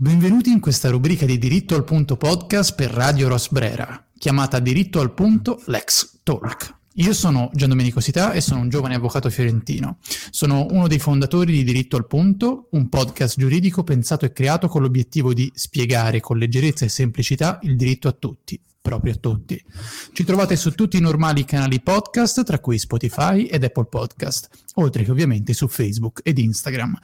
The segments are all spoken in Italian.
Benvenuti in questa rubrica di Diritto al Punto podcast per Radio Rosbrera, chiamata Diritto al Punto Lex Talk. Io sono Gian Domenico Sità e sono un giovane avvocato fiorentino. Sono uno dei fondatori di Diritto al Punto, un podcast giuridico pensato e creato con l'obiettivo di spiegare con leggerezza e semplicità il diritto a tutti, proprio a tutti. Ci trovate su tutti i normali canali podcast, tra cui Spotify ed Apple Podcast, oltre che ovviamente su Facebook ed Instagram.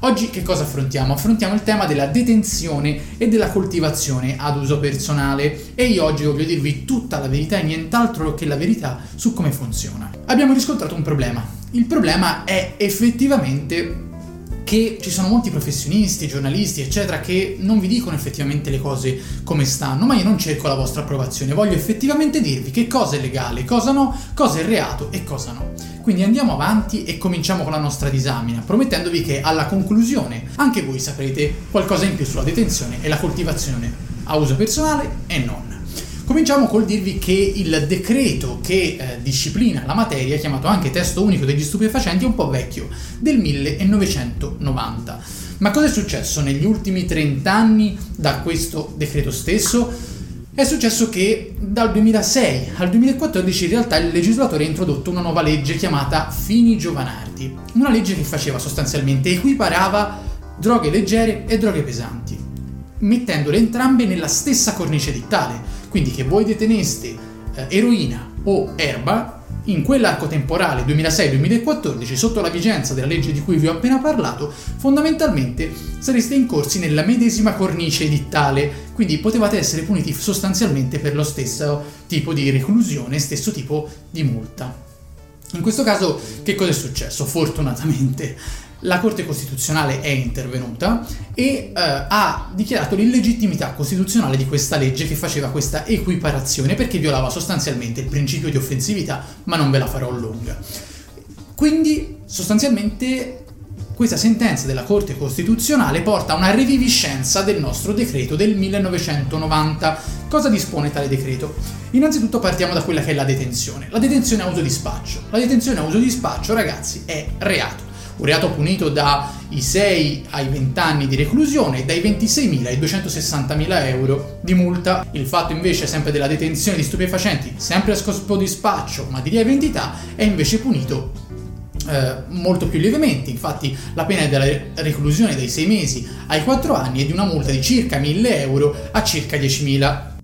Oggi che cosa affrontiamo? Affrontiamo il tema della detenzione e della coltivazione ad uso personale e io oggi voglio dirvi tutta la verità e nient'altro che la verità su come funziona. Abbiamo riscontrato un problema. Il problema è effettivamente che ci sono molti professionisti, giornalisti, eccetera, che non vi dicono effettivamente le cose come stanno, ma io non cerco la vostra approvazione, voglio effettivamente dirvi che cosa è legale, cosa no, cosa è reato e cosa no. Quindi andiamo avanti e cominciamo con la nostra disamina, promettendovi che alla conclusione anche voi saprete qualcosa in più sulla detenzione e la coltivazione a uso personale e non. Cominciamo col dirvi che il decreto che eh, disciplina la materia, chiamato anche testo unico degli stupefacenti, è un po' vecchio, del 1990. Ma cosa è successo negli ultimi 30 anni da questo decreto stesso? È successo che dal 2006 al 2014 in realtà il legislatore ha introdotto una nuova legge chiamata Fini Giovanardi, una legge che faceva sostanzialmente equiparava droghe leggere e droghe pesanti, mettendole entrambe nella stessa cornice dittale, quindi che voi deteneste eh, eroina o erba, in quell'arco temporale 2006-2014, sotto la vigenza della legge di cui vi ho appena parlato, fondamentalmente sareste incorsi nella medesima cornice edittale, quindi potevate essere puniti sostanzialmente per lo stesso tipo di reclusione, stesso tipo di multa. In questo caso che cosa è successo? Fortunatamente la Corte Costituzionale è intervenuta e eh, ha dichiarato l'illegittimità costituzionale di questa legge che faceva questa equiparazione perché violava sostanzialmente il principio di offensività, ma non ve la farò lunga. Quindi sostanzialmente questa sentenza della Corte Costituzionale porta a una reviviscenza del nostro decreto del 1990. Cosa dispone tale decreto? Innanzitutto partiamo da quella che è la detenzione. La detenzione a uso di spaccio. La detenzione a uso di spaccio, ragazzi, è reato un reato punito dai 6 ai 20 anni di reclusione e dai 26.000 ai 260.000 euro di multa. Il fatto invece sempre della detenzione di stupefacenti, sempre a scopo di spaccio ma di lieve entità, è invece punito eh, molto più lievemente, infatti la pena è della reclusione dai 6 mesi ai 4 anni e di una multa di circa 1000 euro a circa 10.000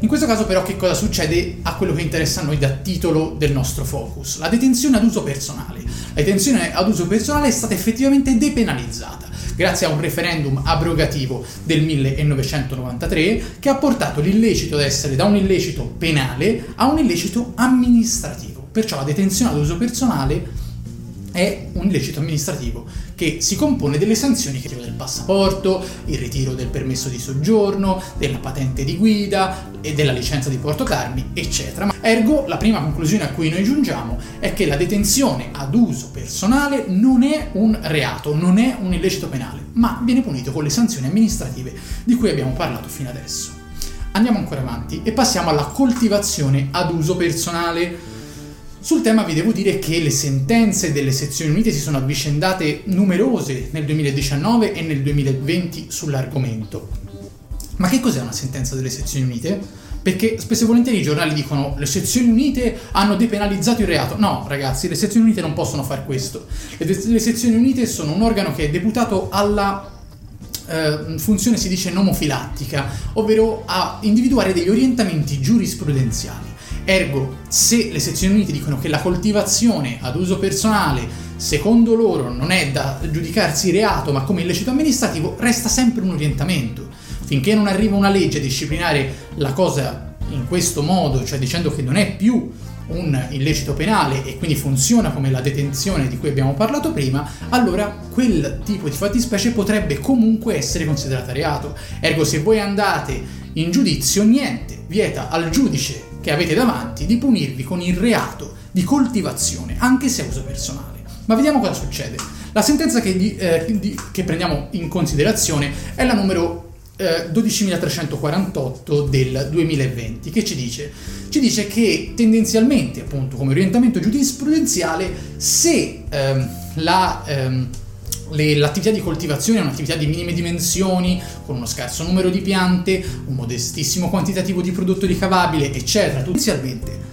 in questo caso però che cosa succede a quello che interessa a noi da titolo del nostro focus? La detenzione ad uso personale. La detenzione ad uso personale è stata effettivamente depenalizzata grazie a un referendum abrogativo del 1993 che ha portato l'illecito ad essere da un illecito penale a un illecito amministrativo. Perciò la detenzione ad uso personale è un illecito amministrativo che si compone delle sanzioni che del passaporto, il ritiro del permesso di soggiorno, della patente di guida e della licenza di portocarmi, eccetera. Ergo, la prima conclusione a cui noi giungiamo è che la detenzione ad uso personale non è un reato, non è un illecito penale, ma viene punito con le sanzioni amministrative di cui abbiamo parlato fino adesso. Andiamo ancora avanti e passiamo alla coltivazione ad uso personale sul tema vi devo dire che le sentenze delle sezioni unite si sono avvicendate numerose nel 2019 e nel 2020 sull'argomento. Ma che cos'è una sentenza delle sezioni unite? Perché spesso e volentieri i giornali dicono le sezioni unite hanno depenalizzato il reato. No, ragazzi, le sezioni unite non possono fare questo. Le, le sezioni unite sono un organo che è deputato alla eh, funzione, si dice, nomofilattica, ovvero a individuare degli orientamenti giurisprudenziali. Ergo, se le sezioni unite dicono che la coltivazione ad uso personale, secondo loro, non è da giudicarsi reato ma come illecito amministrativo, resta sempre un orientamento. Finché non arriva una legge a disciplinare la cosa in questo modo, cioè dicendo che non è più un illecito penale e quindi funziona come la detenzione di cui abbiamo parlato prima, allora quel tipo di fattispecie potrebbe comunque essere considerata reato. Ergo, se voi andate in giudizio, niente vieta al giudice che avete davanti di punirvi con il reato di coltivazione, anche se a uso personale. Ma vediamo cosa succede. La sentenza che, eh, che prendiamo in considerazione è la numero eh, 12.348 del 2020, che ci dice? Ci dice che tendenzialmente, appunto, come orientamento giurisprudenziale, se ehm, la... Ehm, le, l'attività di coltivazione è un'attività di minime dimensioni, con uno scarso numero di piante, un modestissimo quantitativo di prodotto ricavabile, eccetera. Inizialmente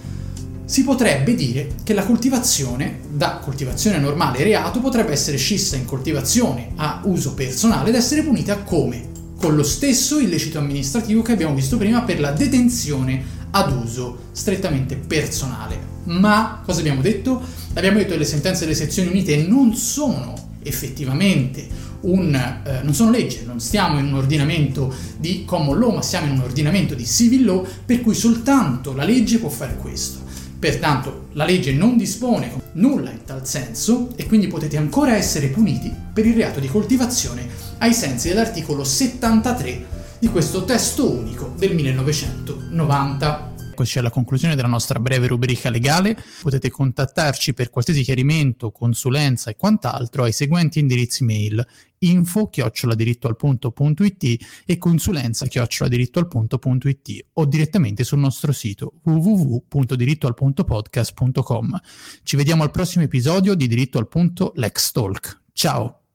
si potrebbe dire che la coltivazione, da coltivazione normale reato, potrebbe essere scissa in coltivazione a uso personale ed essere punita come? Con lo stesso illecito amministrativo che abbiamo visto prima per la detenzione ad uso strettamente personale. Ma cosa abbiamo detto? Abbiamo detto che le sentenze delle sezioni unite non sono effettivamente un, eh, non sono legge, non stiamo in un ordinamento di common law, ma siamo in un ordinamento di civil law, per cui soltanto la legge può fare questo. Pertanto la legge non dispone nulla in tal senso e quindi potete ancora essere puniti per il reato di coltivazione ai sensi dell'articolo 73 di questo testo unico del 1990. Eccoci alla conclusione della nostra breve rubrica legale. Potete contattarci per qualsiasi chiarimento, consulenza e quant'altro ai seguenti indirizzi mail info chioccioladirittoalpunto.it e consulenza chioccioladirittoalpunto.it o direttamente sul nostro sito www.dirittoalpuntopodcast.com. Ci vediamo al prossimo episodio di Diritto al Punto Lex Talk. Ciao!